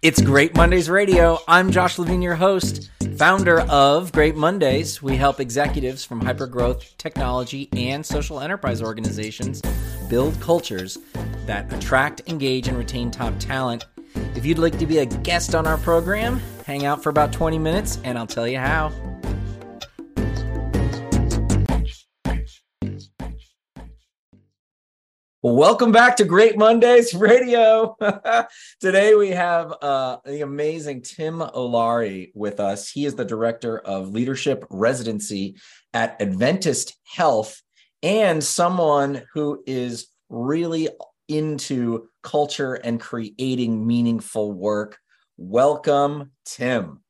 It's Great Mondays Radio. I'm Josh Levine, your host, founder of Great Mondays. We help executives from hypergrowth, technology, and social enterprise organizations build cultures that attract, engage, and retain top talent. If you'd like to be a guest on our program, hang out for about 20 minutes and I'll tell you how. Welcome back to Great Mondays Radio. Today we have uh, the amazing Tim Olaore with us. He is the director of leadership residency at Adventist Health and someone who is really into culture and creating meaningful work. Welcome, Tim.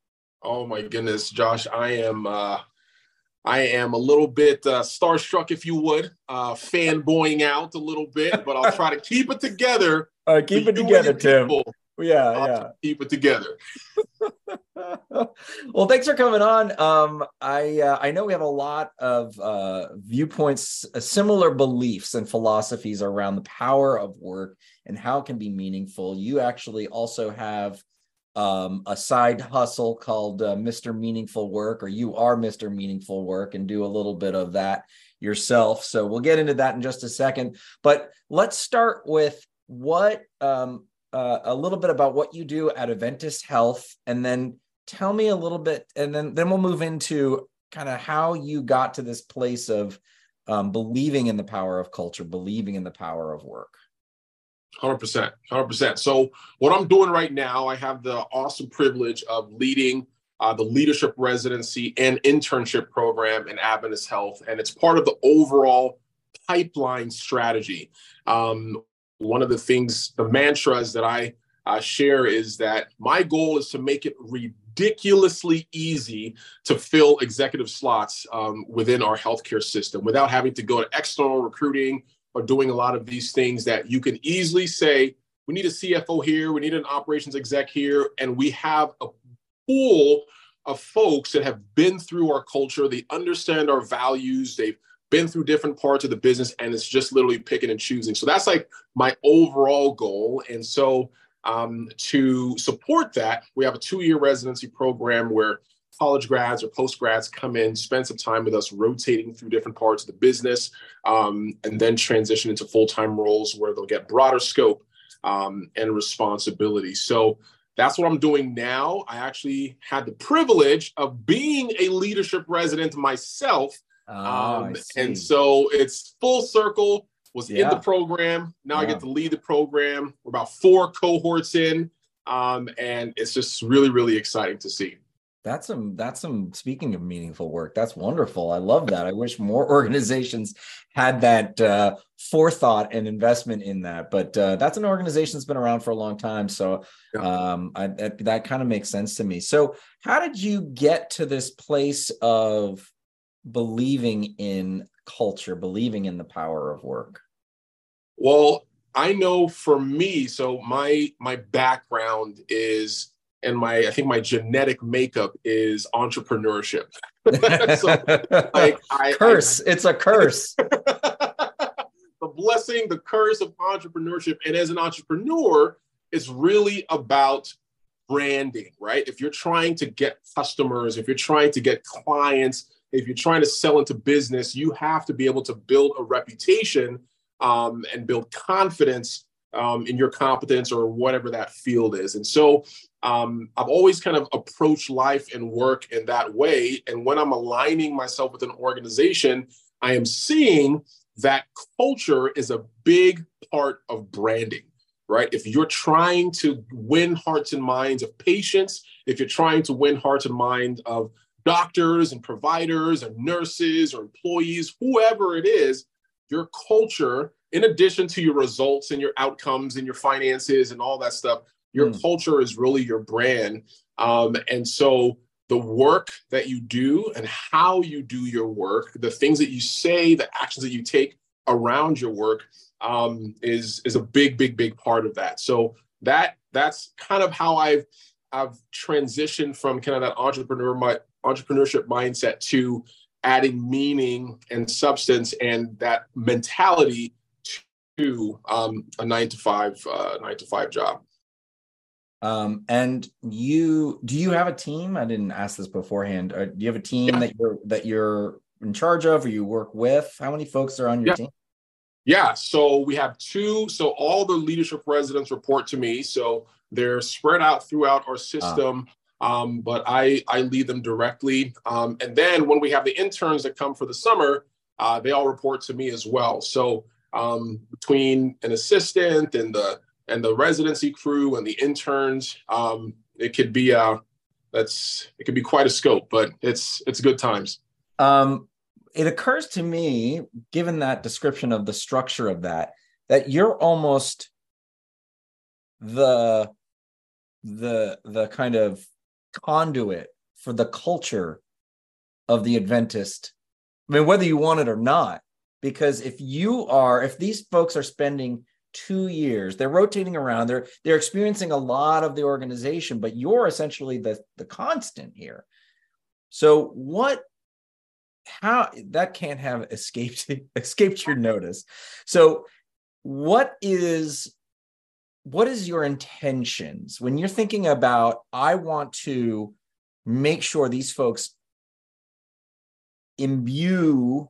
Oh my goodness, Josh, I am uh, I am a little bit uh, starstruck, if you would, uh, fanboying out a little bit, but I'll try to keep it together. All right, keep it together, Tim. Yeah, I'll yeah. Keep it together. well, thanks for coming on. Um, I uh, I know we have a lot of uh, viewpoints, uh, similar beliefs and philosophies around the power of work and how it can be meaningful. You actually also have um, a side hustle called uh, Mr. Meaningful Work, or you are Mr. Meaningful Work, and do a little bit of that yourself. So we'll get into that in just a second. But let's start with what um, uh, a little bit about what you do at Adventist Health, and then tell me a little bit, and then then we'll move into kind of how you got to this place of um, believing in the power of culture, believing in the power of work. Hundred percent, hundred percent. So what I'm doing right now, I have the awesome privilege of leading uh, the leadership residency and internship program in Adventist Health, and it's part of the overall pipeline strategy. Um, one of the things, the mantras that I uh, share is that my goal is to make it ridiculously easy to fill executive slots um, within our healthcare system without having to go to external recruiting are doing a lot of these things that you can easily say, we need a CFO here, we need an operations exec here, and we have a pool of folks that have been through our culture, they understand our values, they've been through different parts of the business, and it's just literally picking and choosing. So that's like my overall goal. And so um, to support that, we have a two year residency program where college grads or post grads come in, spend some time with us, rotating through different parts of the business, um, and then transition into full time roles where they'll get broader scope um, and responsibility. So that's what I'm doing now. I actually had the privilege of being a leadership resident myself. Oh, um, and so it's full circle, was yeah. in the program. Now yeah. I get to lead the program. We're about four cohorts in. Um, and it's just really, really exciting to see. That's some that's some speaking of meaningful work. That's wonderful. I love that. I wish more organizations had that uh, forethought and investment in that. But uh, that's an organization that's been around for a long time, so um, I, that, that kind of makes sense to me. So, how did you get to this place of believing in culture, believing in the power of work? Well, I know for me, so my my background is and my I think my genetic makeup is entrepreneurship. so, like, I, curse. I, it's a curse. the blessing, the curse of entrepreneurship. And as an entrepreneur, it's really about branding, right? If you're trying to get customers, if you're trying to get clients, if you're trying to sell into business, you have to be able to build a reputation um, and build confidence um, in your competence or whatever that field is. And so um, I've always kind of approached life and work in that way. And when I'm aligning myself with an organization, I am seeing that culture is a big part of branding, right? If you're trying to win hearts and minds of patients, if you're trying to win hearts and minds of doctors and providers and nurses or employees, whoever it is, your culture in addition to your results and your outcomes and your finances and all that stuff, your mm. culture is really your brand. Um, and so the work that you do and how you do your work, the things that you say, the actions that you take around your work um, is is a big, big, big part of that. So that that's kind of how I've I've transitioned from kind of that entrepreneur my entrepreneurship mindset to adding meaning and substance and that mentality to um, a nine to five uh, nine to five job. Um, and you do you have a team? I didn't ask this beforehand. Or do you have a team yeah. that you're that you're in charge of or you work with? How many folks are on your yeah. team? Yeah, so we have two. So all the leadership residents report to me. So they're spread out throughout our ah. system. Um, but I I lead them directly. Um, and then when we have the interns that come for the summer, uh, they all report to me as well. So um, between an assistant and the and the residency crew and the interns, um, it could be uh, that's it could be quite a scope, but it's it's good times. Um, it occurs to me, given that description of the structure of that, that you're almost the the the kind of conduit for the culture of the Adventist. I mean, whether you want it or not, because if you are, if these folks are spending two years, they're rotating around, they're they're experiencing a lot of the organization, but you're essentially the the constant here. So what how that can't have escaped escaped your notice. So what is what is your intentions when you're thinking about i want to make sure these folks imbue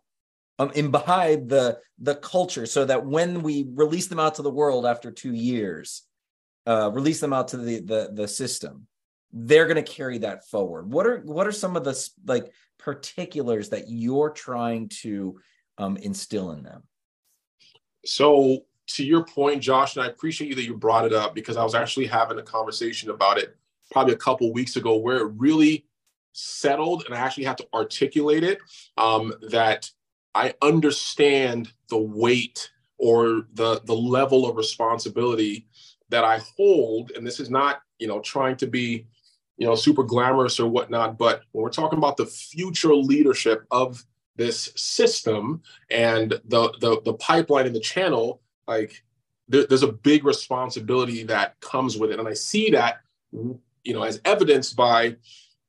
um, imbibe the the culture so that when we release them out to the world after two years uh, release them out to the the, the system they're going to carry that forward. What are what are some of the like particulars that you're trying to um, instill in them? So to your point, Josh, and I appreciate you that you brought it up because I was actually having a conversation about it probably a couple weeks ago where it really settled and I actually had to articulate it um, that I understand the weight or the the level of responsibility that I hold, and this is not you know trying to be you know super glamorous or whatnot, but when we're talking about the future leadership of this system and the the, the pipeline and the channel like there, there's a big responsibility that comes with it. And i see that you know as evidenced by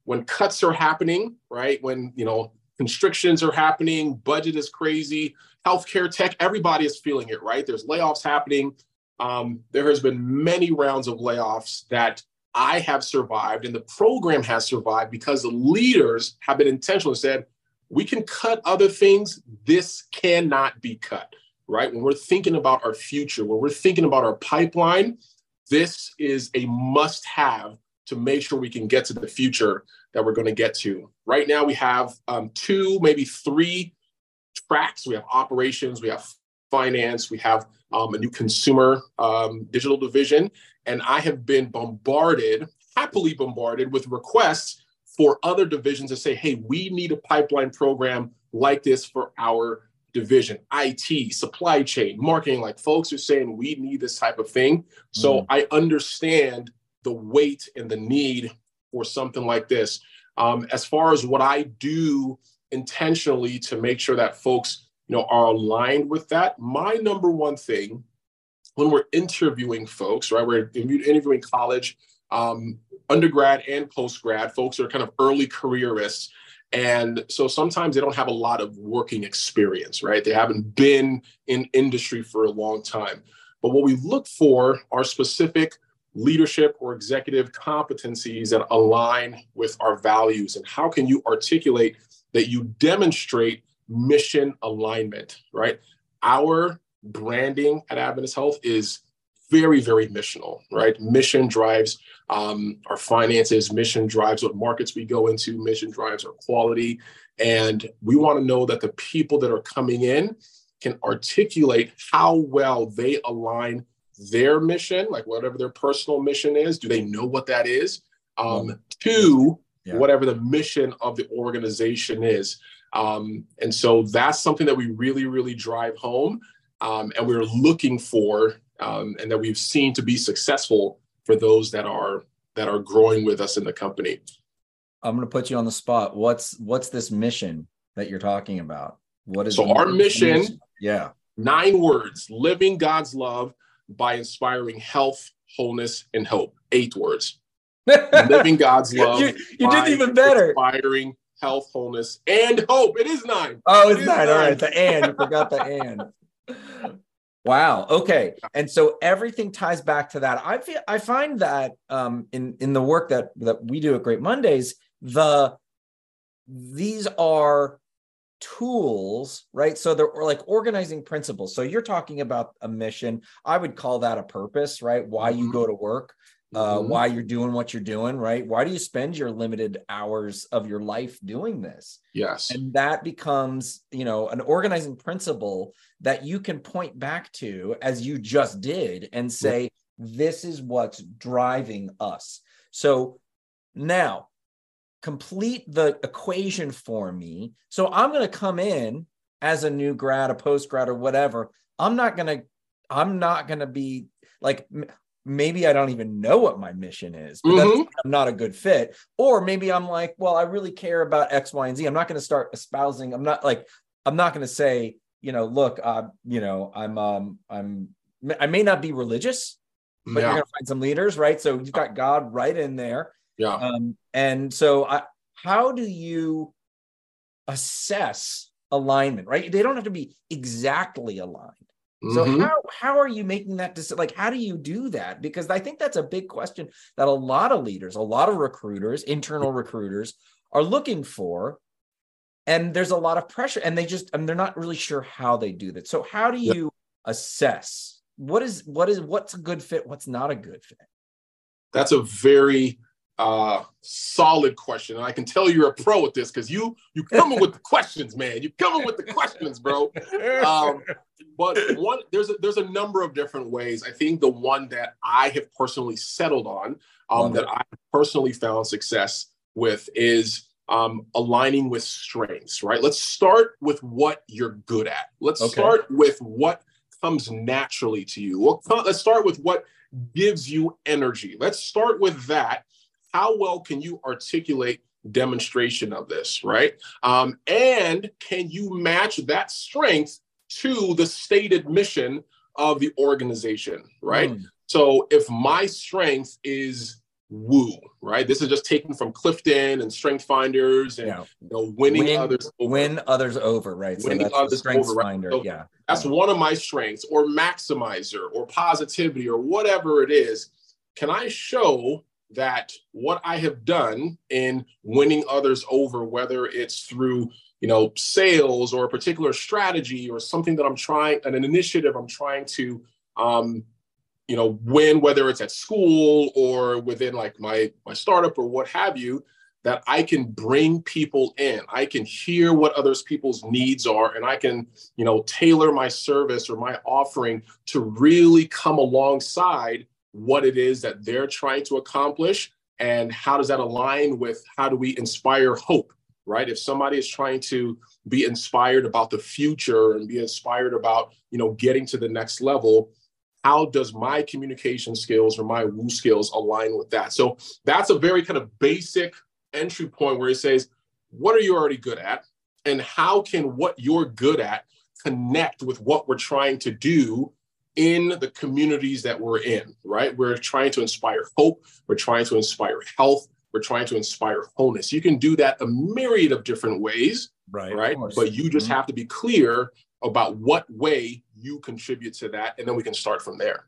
when cuts are happening right? When you know constrictions are happening budget is crazy healthcare tech everybody is feeling it right? There's layoffs happening. Um, there has been many rounds of layoffs that i have survived and the program has survived because the leaders have been intentional and said we can cut other things. This cannot be cut right? When we're thinking about our future, when we're thinking about our pipeline, this is a must have to make sure we can get to the future that we're going to get to. Right now, we have um, two, maybe three tracks. We have operations, we have finance, we have um, a new consumer um, digital division. And I have been bombarded, happily bombarded with requests for other divisions to say, hey, we need a pipeline program like this for our division, IT, supply chain, marketing. Like folks are saying, we need this type of thing. So mm. I understand the weight and the need for something like this. Um, as far as what I do intentionally to make sure that folks, you know, are aligned with that, my number one thing when we're interviewing folks, right? We're interviewing college, um, undergrad and post grad, folks are kind of early careerists. And so sometimes they don't have a lot of working experience, right? They haven't been in industry for a long time. But what we look for are specific leadership or executive competencies that align with our values. And how can you articulate that you demonstrate mission alignment, right? Our branding at Adventist Health is very, very missional, right? Mission drives um, our finances, mission drives what markets we go into, mission drives our quality. And we want to know that the people that are coming in can articulate how well they align their mission, like whatever their personal mission is. Do they know what that is? Um, to yeah. whatever the mission of the organization is. Um, and so that's something that we really, really drive home. Um, and we're looking for um, and that we've seen to be successful for those that are that are growing with us in the company. I'm going to put you on the spot. What's what's this mission that you're talking about? What is so our mission, mission? Yeah, nine words: living God's love by inspiring health, wholeness, and hope. Eight words: living God's love. you, you did even better. Inspiring health, wholeness, and hope. It is nine. Oh, it's it nine. nine. All right, the and. You forgot the and. Wow. Okay. And so everything ties back to that. I feel I find that um, in in the work that that we do at Great Mondays, the these are tools, right? So they're like organizing principles. So you're talking about a mission. I would call that a purpose, right? Why you mm-hmm. go to work, uh, mm-hmm. why you're doing what you're doing, right? Why do you spend your limited hours of your life doing this? Yes. And that becomes, you know, an organizing principle that you can point back to as you just did and say, this is what's driving us. So now complete the equation for me. So I'm going to come in as a new grad, a post grad, or whatever. I'm not going to, I'm not going to be like, maybe I don't even know what my mission is, but mm-hmm. I'm not a good fit. Or maybe I'm like, well, I really care about X, Y, and Z. I'm not going to start espousing. I'm not like, I'm not going to say, you know, look, uh, you know, I'm, um, I'm, I may not be religious, but yeah. you're going to find some leaders, right? So you've got God right in there. Yeah. Um, and so, I, how do you assess alignment? Right? They don't have to be exactly aligned. So mm-hmm. how how are you making that decision? Like, how do you do that? Because I think that's a big question that a lot of leaders, a lot of recruiters, internal recruiters are looking for. And there's a lot of pressure, and they just and they're not really sure how they do that. So how do you assess what is what is what's a good fit, what's not a good fit? That's a very uh solid question. And i can tell you're a pro at this because you you coming with the questions man. You coming with the questions bro. Um but one there's a there's a number of different ways. I think the one that i have personally settled on um that i personally found success with is um aligning with strengths right? Let's start with what you're good at. Let's okay. start with what comes naturally to you. Well, let's start with what gives you energy. Let's start with that how well can you articulate demonstration of this, right? Um, and can you match that strength to the stated mission of the organization, right? Mm. So if my strength is woo, right? This is just taken from Clifton and Strength Finders and yeah. you know, winning win, others over. Win others over, right? Winning so others Strength over, Finder, right? so yeah. That's yeah. one of my strengths, or maximizer, or positivity, or whatever it is. Can I show that what I have done in winning others over, whether it's through you know sales or a particular strategy or something that I'm trying, an initiative I'm trying to um, you know win, whether it's at school or within like my my startup or what have you, that I can bring people in. I can hear what others people's needs are, and I can you know tailor my service or my offering to really come alongside what it is that they're trying to accomplish and how does that align with how do we inspire hope right? If somebody is trying to be inspired about the future and be inspired about you know getting to the next level how does my communication skills or my woo skills align with that? So that's a very kind of basic entry point where it says what are you already good at? And how can what you're good at connect with what we're trying to do in the communities that we're in, right? We're trying to inspire hope, we're trying to inspire health, we're trying to inspire wholeness. You can do that a myriad of different ways, right? Right. But you just mm-hmm. have to be clear about what way you contribute to that, and then we can start from there.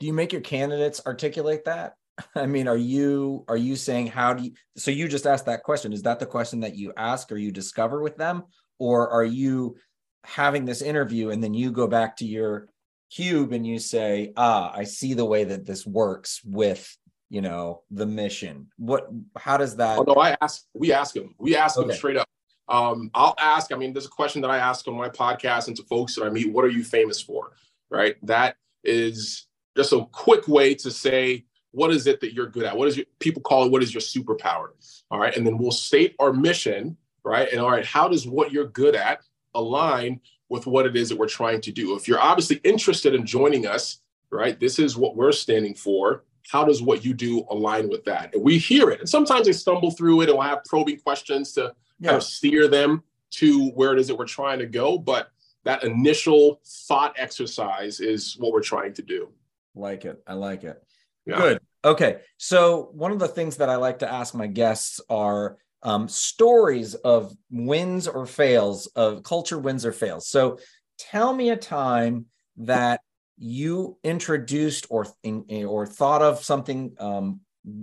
Do you make your candidates articulate that? I mean, are you are you saying how do you so you just asked that question? Is that the question that you ask or you discover with them? Or are you having this interview and then you go back to your cube and you say ah i see the way that this works with you know the mission. What how does that oh, no i ask we ask them we ask them straight up. Um, i'll ask i mean there's a question that i ask on my podcast and to folks that i meet what are you famous for? Right? That is just a quick way to say what is it that you're good at? What is your people call it what is your superpower? All right? And then we'll state our mission right? And all right how does what you're good at align with what it is that we're trying to do. If you're obviously interested in joining us, right, this is what we're standing for. How does what you do align with that? And we hear it. And sometimes they stumble through it and we'll have probing questions to yeah. kind of steer them to where it is that we're trying to go. But that initial thought exercise is what we're trying to do. Like it. I like it. Yeah. Good. Okay. So, one of the things that I like to ask my guests are um, stories of wins or fails, of culture wins or fails. So tell me a time that you introduced or in, or thought of something um,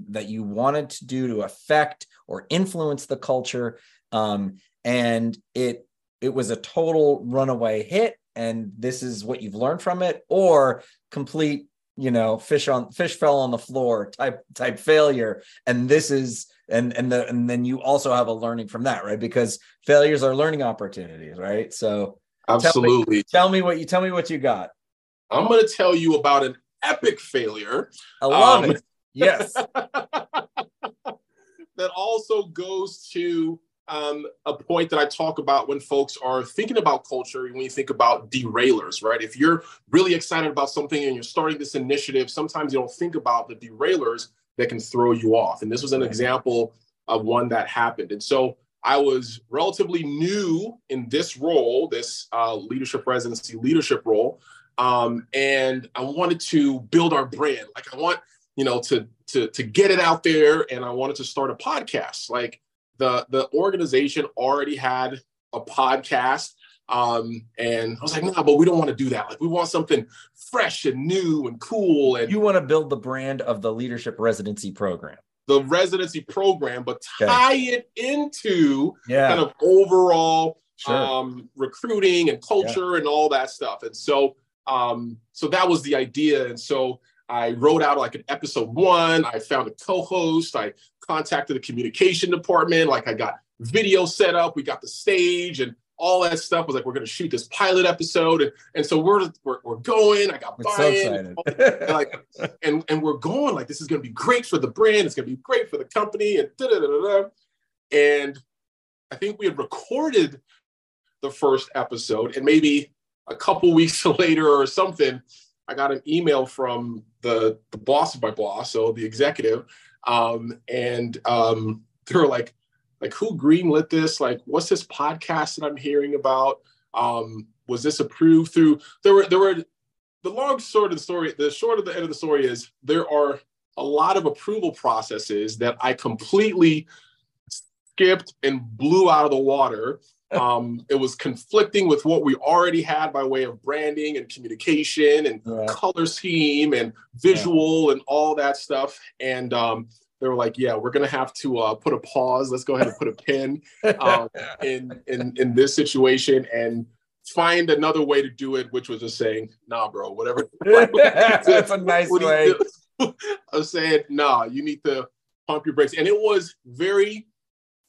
that you wanted to do to affect or influence the culture um, and it it was a total runaway hit and this is what you've learned from it or complete you know fish on fish fell on the floor type type failure. And this is and and the and then you also have a learning from that right? Because failures are learning opportunities right? So absolutely tell me, tell me what you tell me what you got. I'm going to tell you about an epic failure i love um, it. Yes. that also goes to um, a point that I talk about when folks are thinking about culture, when you think about derailers, right? If you're really excited about something and you're starting this initiative, sometimes you don't think about the derailers that can throw you off. And this was an example of one that happened. And so I was relatively new in this role, this uh, leadership residency leadership role. Um, and I wanted to build our brand. Like I want, you know, to to to get it out there, and I wanted to start a podcast. Like the the organization already had a podcast um and i was like nah but we don't want to do that like we want something fresh and new and cool and you want to build the brand of the leadership residency program the residency program but tie okay. it into yeah. kind of overall sure. um recruiting and culture yeah. and all that stuff and so um so that was the idea and so I wrote out like an episode one. I found a co-host. I contacted the communication department. Like I got video set up. We got the stage and all that stuff. Was like we're going to shoot this pilot episode, and, and so we're, we're we're going. I got buy-in, so and like and and we're going. Like this is going to be great for the brand. It's going to be great for the company, and da da da da. And I think we had recorded the first episode, and maybe a couple weeks later or something, I got an email from the the boss of my boss, so the executive, um, and um, they were like, like who greenlit this? Like, what's this podcast that I'm hearing about? Um, was this approved through? There were there were the long short of the story. The short of the end of the story is there are a lot of approval processes that I completely skipped and blew out of the water um, it was conflicting with what we already had by way of branding and communication and yeah. color scheme and visual yeah. and all that stuff. And um, they were like, "Yeah, we're gonna have to uh, put a pause. Let's go ahead and put a pin um, in in in this situation and." Find another way to do it, which was just saying, "Nah, bro, whatever." That's a nice way. I was saying, "Nah, you need to pump your brakes," and it was very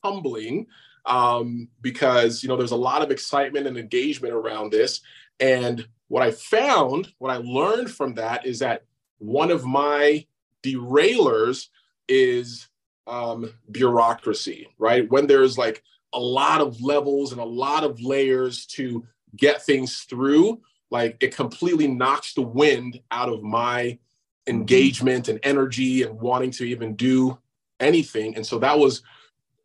humbling um, because you know there's a lot of excitement and engagement around this. And what I found, what I learned from that is that one of my derailers is um, bureaucracy, right? When there's like a lot of levels and a lot of layers to get things through, like it completely knocks the wind out of my engagement and energy and wanting to even do anything. And so that was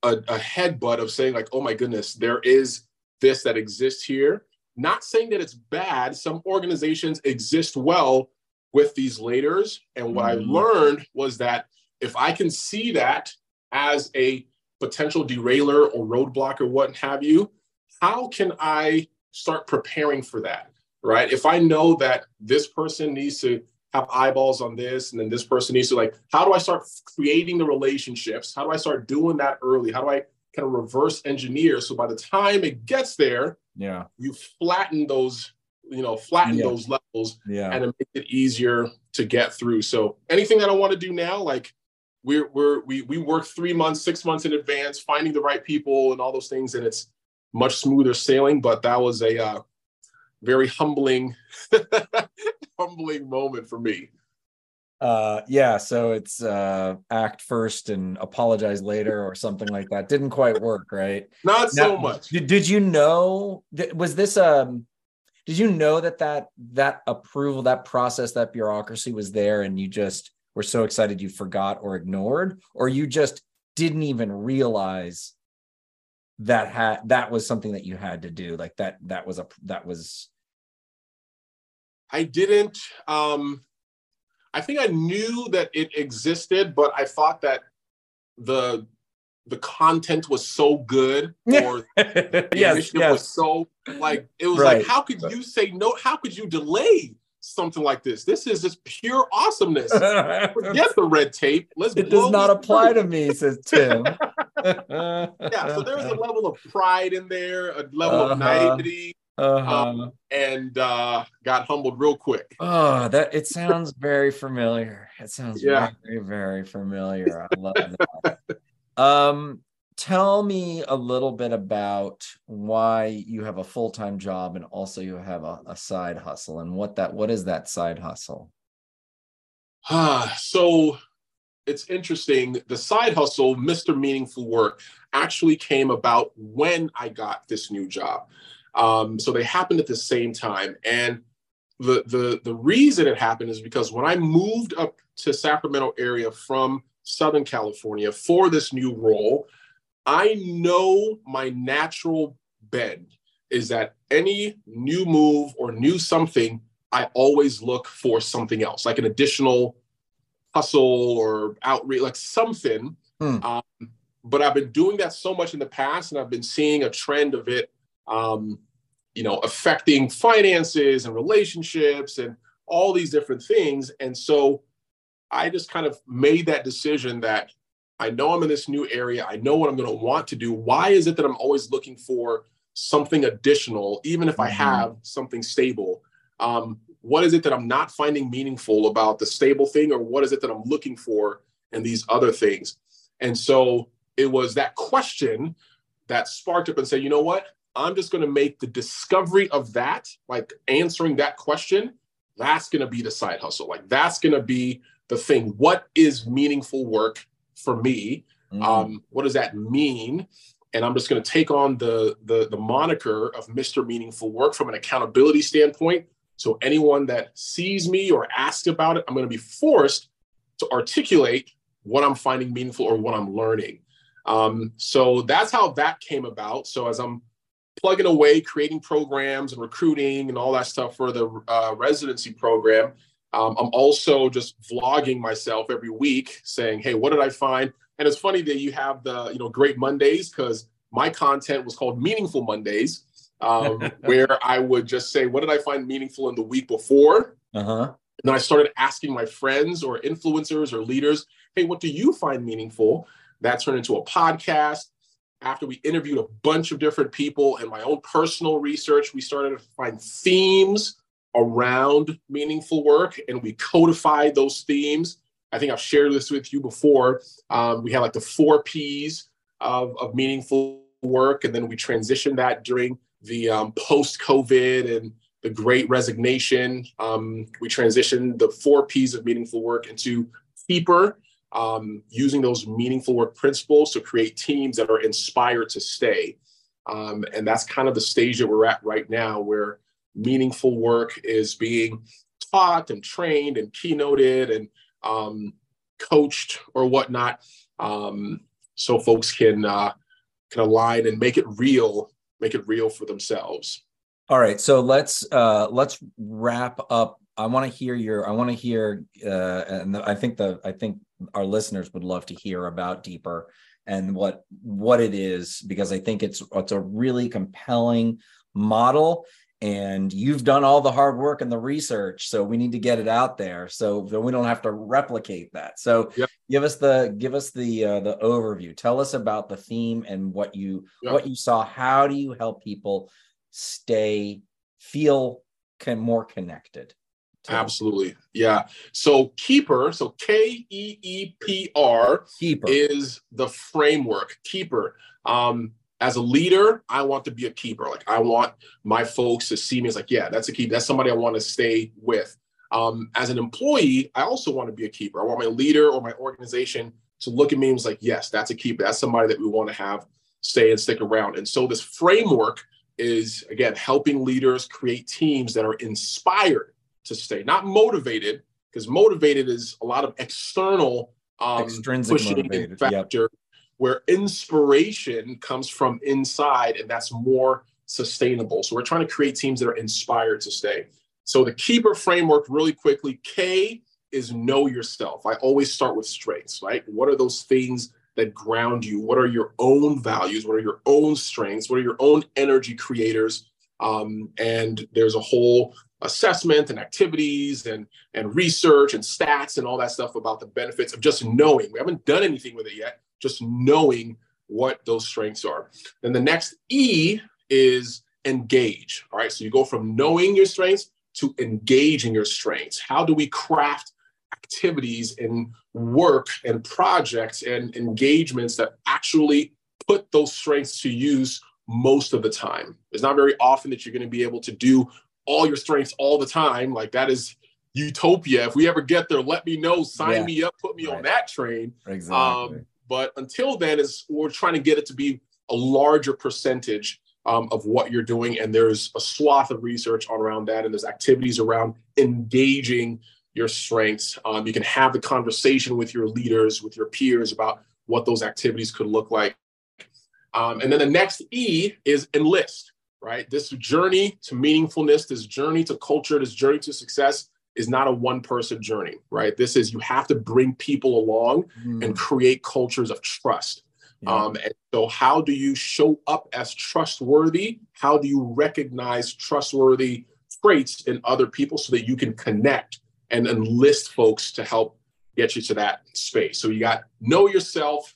a, a headbutt of saying like, oh my goodness, there is this that exists here. Not saying that it's bad. Some organizations exist well with these layers. And what mm-hmm. I learned was that if I can see that as a potential derailer or roadblock or what have you, how can I start preparing for that? Right. If I know that this person needs to have eyeballs on this and then this person needs to like how do i start creating the relationships how do i start doing that early how do i kind of reverse engineer so by the time it gets there yeah you flatten those you know flatten yeah. those levels yeah and it makes it easier to get through so anything that i want to do now like we're, we're we we work three months six months in advance finding the right people and all those things and it's much smoother sailing but that was a uh, very humbling humbling moment for me. Uh yeah so it's uh act first and apologize later or something like that. Didn't quite work right? Not now, so much. did, did you know was this um did you know that that that approval that process that bureaucracy was there and you just were so excited you forgot or ignored or you just didn't even realize that had that was something that you had to do like that that was a that was I didn't. Um, I think I knew that it existed, but I thought that the the content was so good or the yes, initiative yes. was so like it was right. like how could you say no? How could you delay something like this. This is just pure awesomeness. Forget the red tape. Let's. It does not apply through. to me, says Tim. yeah, so there's a level of pride in there, a level uh-huh. of naivety, uh-huh. um, and uh, got humbled real quick. Oh, that it sounds very familiar. It sounds yeah. very, very familiar. I love that. um, tell me a little bit about why you have a full-time job and also you have a, a side hustle and what that what is that side hustle? Ah so it's interesting. The side hustle mr meaningful work actually came about when i got this new job. Um, so they happened at the same time. And the, the the reason it happened is because when i moved up to sacramento area from southern california for this new role I know my natural bend is that any new move or new something, I always look for something else, like an additional hustle or outreach, like something. Hmm. Um, but I've been doing that so much in the past, and I've been seeing a trend of it, um, you know, affecting finances and relationships and all these different things. And so I just kind of made that decision that I know I'm in this new area. I know what I'm going to want to do. Why is it that I'm always looking for something additional, even if I mm-hmm. have something stable? Um, what is it that I'm not finding meaningful about the stable thing, or what is it that I'm looking for in these other things? And so it was that question that sparked up and said, you know what? I'm just going to make the discovery of that, like answering that question, that's going to be the side hustle. Like that's going to be the thing. What is meaningful work? For me. Mm-hmm. Um, what does that mean? And I'm just going to take on the, the the moniker of Mr. Meaningful Work from an accountability standpoint. So anyone that sees me or asks about it, I'm going to be forced to articulate what I'm finding meaningful or what I'm learning. Um, so that's how that came about. So as I'm plugging away, creating programs and recruiting and all that stuff for the uh, residency program, um, I'm also just vlogging myself every week saying, hey, what did I find? And it's funny that you have the, you know, great Mondays because my content was called Meaningful Mondays, um, where I would just say, what did I find meaningful in the week before? Uh-huh. And then I started asking my friends or influencers or leaders, hey, what do you find meaningful? That turned into a podcast. After we interviewed a bunch of different people and my own personal research, we started to find themes around meaningful work and we codified those themes. I think I've shared this with you before. Um, we had like the four P's of, of meaningful work, and then we transitioned that during the um, post COVID and the great resignation. Um, we transitioned the four P's of meaningful work into Keeper, um, using those meaningful work principles to create teams that are inspired to stay. Um, and that's kind of the stage that we're at right now, where meaningful work is being taught and trained and keynoted and um, coached or whatnot, um, so folks can uh, can align and make it real, make it real for themselves. All right, so let's uh, let's wrap up. I want to hear your. I want to hear, uh, and I think the I think our listeners would love to hear about Keeper and what what it is because I think it's it's a really compelling model and you've done all the hard work and the research so we need to get it out there so that we don't have to replicate that. So yep. give us the give us the uh, the overview. Tell us about the theme and what you yep. what you saw. How do you help people stay feel can more connected absolutely. Yeah. So keeper so k-e-e-p-r keeper. is the framework keeper. Um as a leader, I want to be a keeper. Like I want my folks to see me as like, yeah, that's a keeper. That's somebody I want to stay with. Um, as an employee, I also want to be a keeper. I want my leader or my organization to look at me and was like, yes, that's a keeper. That's somebody that we want to have stay and stick around. And so this framework is again helping leaders create teams that are inspired to stay, not motivated, because motivated is a lot of external um, extrinsic motivated. factor. Yep where inspiration comes from inside and that's more sustainable. So we're trying to create teams that are inspired to stay. So the keeper framework, really quickly, K is know yourself. I always start with strengths, right? What are those things that ground you? What are your own values? What are your own strengths? What are your own energy creators? Um, and there's a whole assessment and activities and and research and stats and all that stuff about the benefits of just knowing. We haven't done anything with it yet, just knowing what those strengths are. Then the next E is engage. All right. So you go from knowing your strengths to engaging your strengths. How do we craft activities and work and projects and engagements that actually put those strengths to use most of the time? It's not very often that you're going to be able to do all your strengths all the time. Like that is utopia. If we ever get there, let me know, sign yeah. me up, put me right. on that train. Exactly. Um, but until then, is we're trying to get it to be a larger percentage um, of what you're doing. And there's a swath of research around that, and there's activities around engaging your strengths. Um, you can have the conversation with your leaders, with your peers about what those activities could look like. Um, and then the next E is enlist, right? This journey to meaningfulness, this journey to culture, this journey to success is not a one person journey, right? This is you have to bring people along mm. and create cultures of trust. Yeah. Um, and so, how do you show up as trustworthy? How do you recognize trustworthy traits in other people so that you can connect and enlist folks to help get you to that space? So, you got know yourself,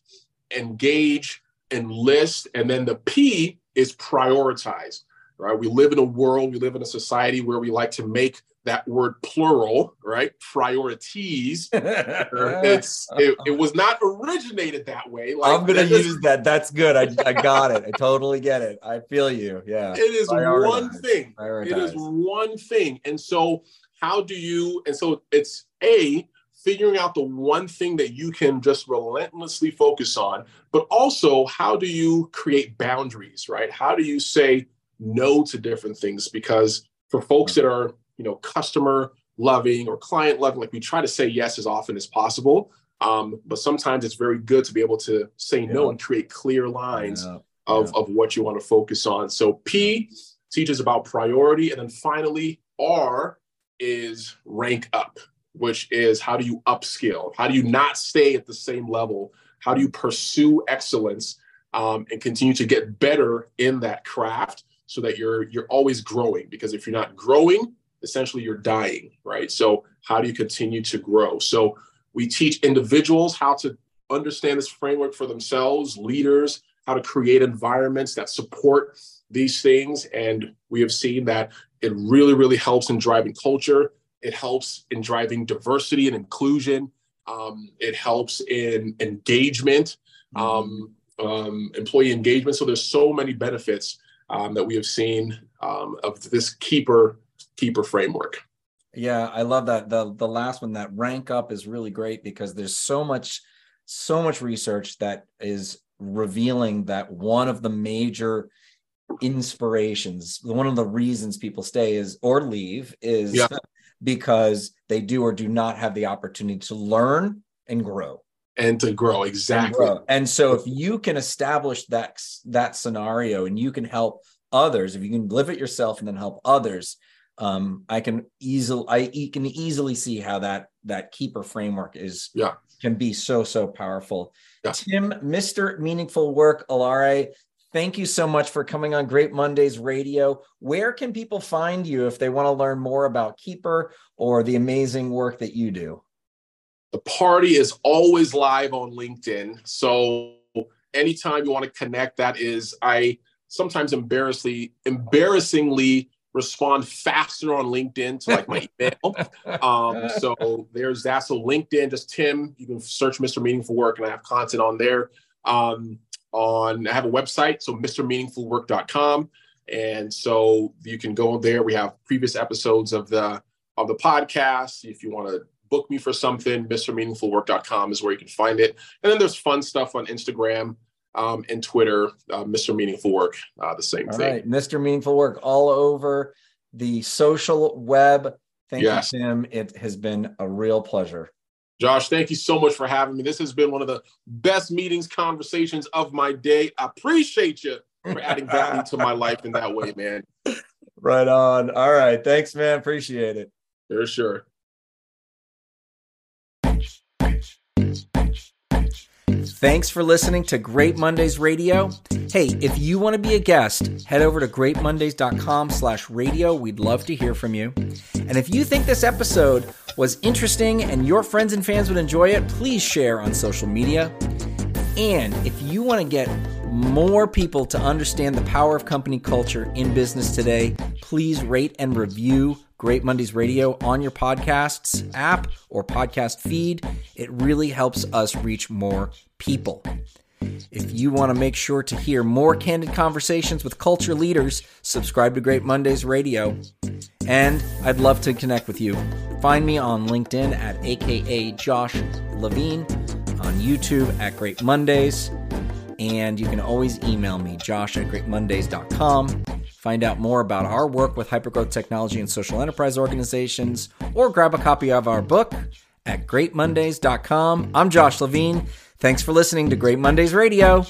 engage, enlist, and then the P is prioritize. Right? We live in a world, we live in a society where we like to make that word plural, right? Priorities. it's it, it, was not originated that way. Like, I'm gonna use that. That's good. I, I got it. I totally get it. I feel you. Yeah. It is Prioritize. one thing. Prioritize. It is one thing. And so how do you and so it's a figuring out the one thing that you can just relentlessly focus on, but also how do you create boundaries, right? How do you say no to different things? Because for folks that are you know customer loving or client loving like we try to say yes as often as possible um, but sometimes it's very good to be able to say yeah. no and create clear lines yeah. Of, yeah. of what you want to focus on so p teaches about priority and then finally r is rank up which is how do you upskill how do you not stay at the same level how do you pursue excellence um, and continue to get better in that craft so that you're you're always growing because if you're not growing essentially you're dying, right? So how do you continue to grow? So we teach individuals how to understand this framework for themselves, leaders, how to create environments that support these things. And we have seen that it really, really helps in driving culture. It helps in driving diversity and inclusion. Um, it helps in engagement, um, um, employee engagement. So there's so many benefits um, that we have seen um, of this keeper keeper framework. Yeah, I love that. The the last one, that rank up is really great because there's so much, so much research that is revealing that one of the major inspirations, one of the reasons people stay is or leave is yeah. because they do or do not have the opportunity to learn and grow and to grow exactly and, grow. and, so if you can establish that that scenario and you can help others if you can live it yourself and then help others um, I can easily I can easily see how that that keeper framework is yeah can be so so powerful. Yeah. Tim, Mr. Meaningful Work, Olaore, thank you so much for coming on Great Mondays Radio. Where can people find you if they want to learn more about Keeper or the amazing work that you do? The party is always live on LinkedIn. So anytime you want to connect, that is I sometimes embarrassingly embarrassingly respond faster on LinkedIn to like my email. Um, so there's that. So LinkedIn, just Tim, you can search Mr. Meaningful Work and I have content on there. Um, on I have a website, so mrmeaningfulwork.com. And so you can go there. We have previous episodes of the of the podcast. If you want to book me for something, mrmeaningfulwork.com is where you can find it. And then there's fun stuff on Instagram um, and Twitter, uh, Mr. Meaningful Work, uh, the same all thing. Right. Mr. Meaningful Work all over the social web. Thank yes. you, Tim. It has been a real pleasure. Josh, thank you so much for having me. This has been one of the best meetings, conversations of my day. I appreciate you for adding value to my life in that way, man. Right on. All right. Thanks, man. Appreciate it. For sure. Thanks for listening to Great Mondays Radio. Hey, if you want to be a guest, head over to greatmondays.com slash radio. We'd love to hear from you. And if you think this episode was interesting and your friends and fans would enjoy it, please share on social media. And if you want to get more people to understand the power of company culture in business today, please rate and review Great Mondays Radio on your podcasts app or podcast feed. It really helps us reach more people. If you want to make sure to hear more candid conversations with culture leaders, subscribe to Great Mondays Radio. And I'd love to connect with you. Find me on LinkedIn at AKA Josh Levine, on YouTube at Great Mondays, and you can always email me, josh at greatmondays.com. Find out more about our work with hypergrowth technology and social enterprise organizations, or grab a copy of our book at greatmondays.com. I'm Josh Levine. Thanks for listening to Great Mondays Radio.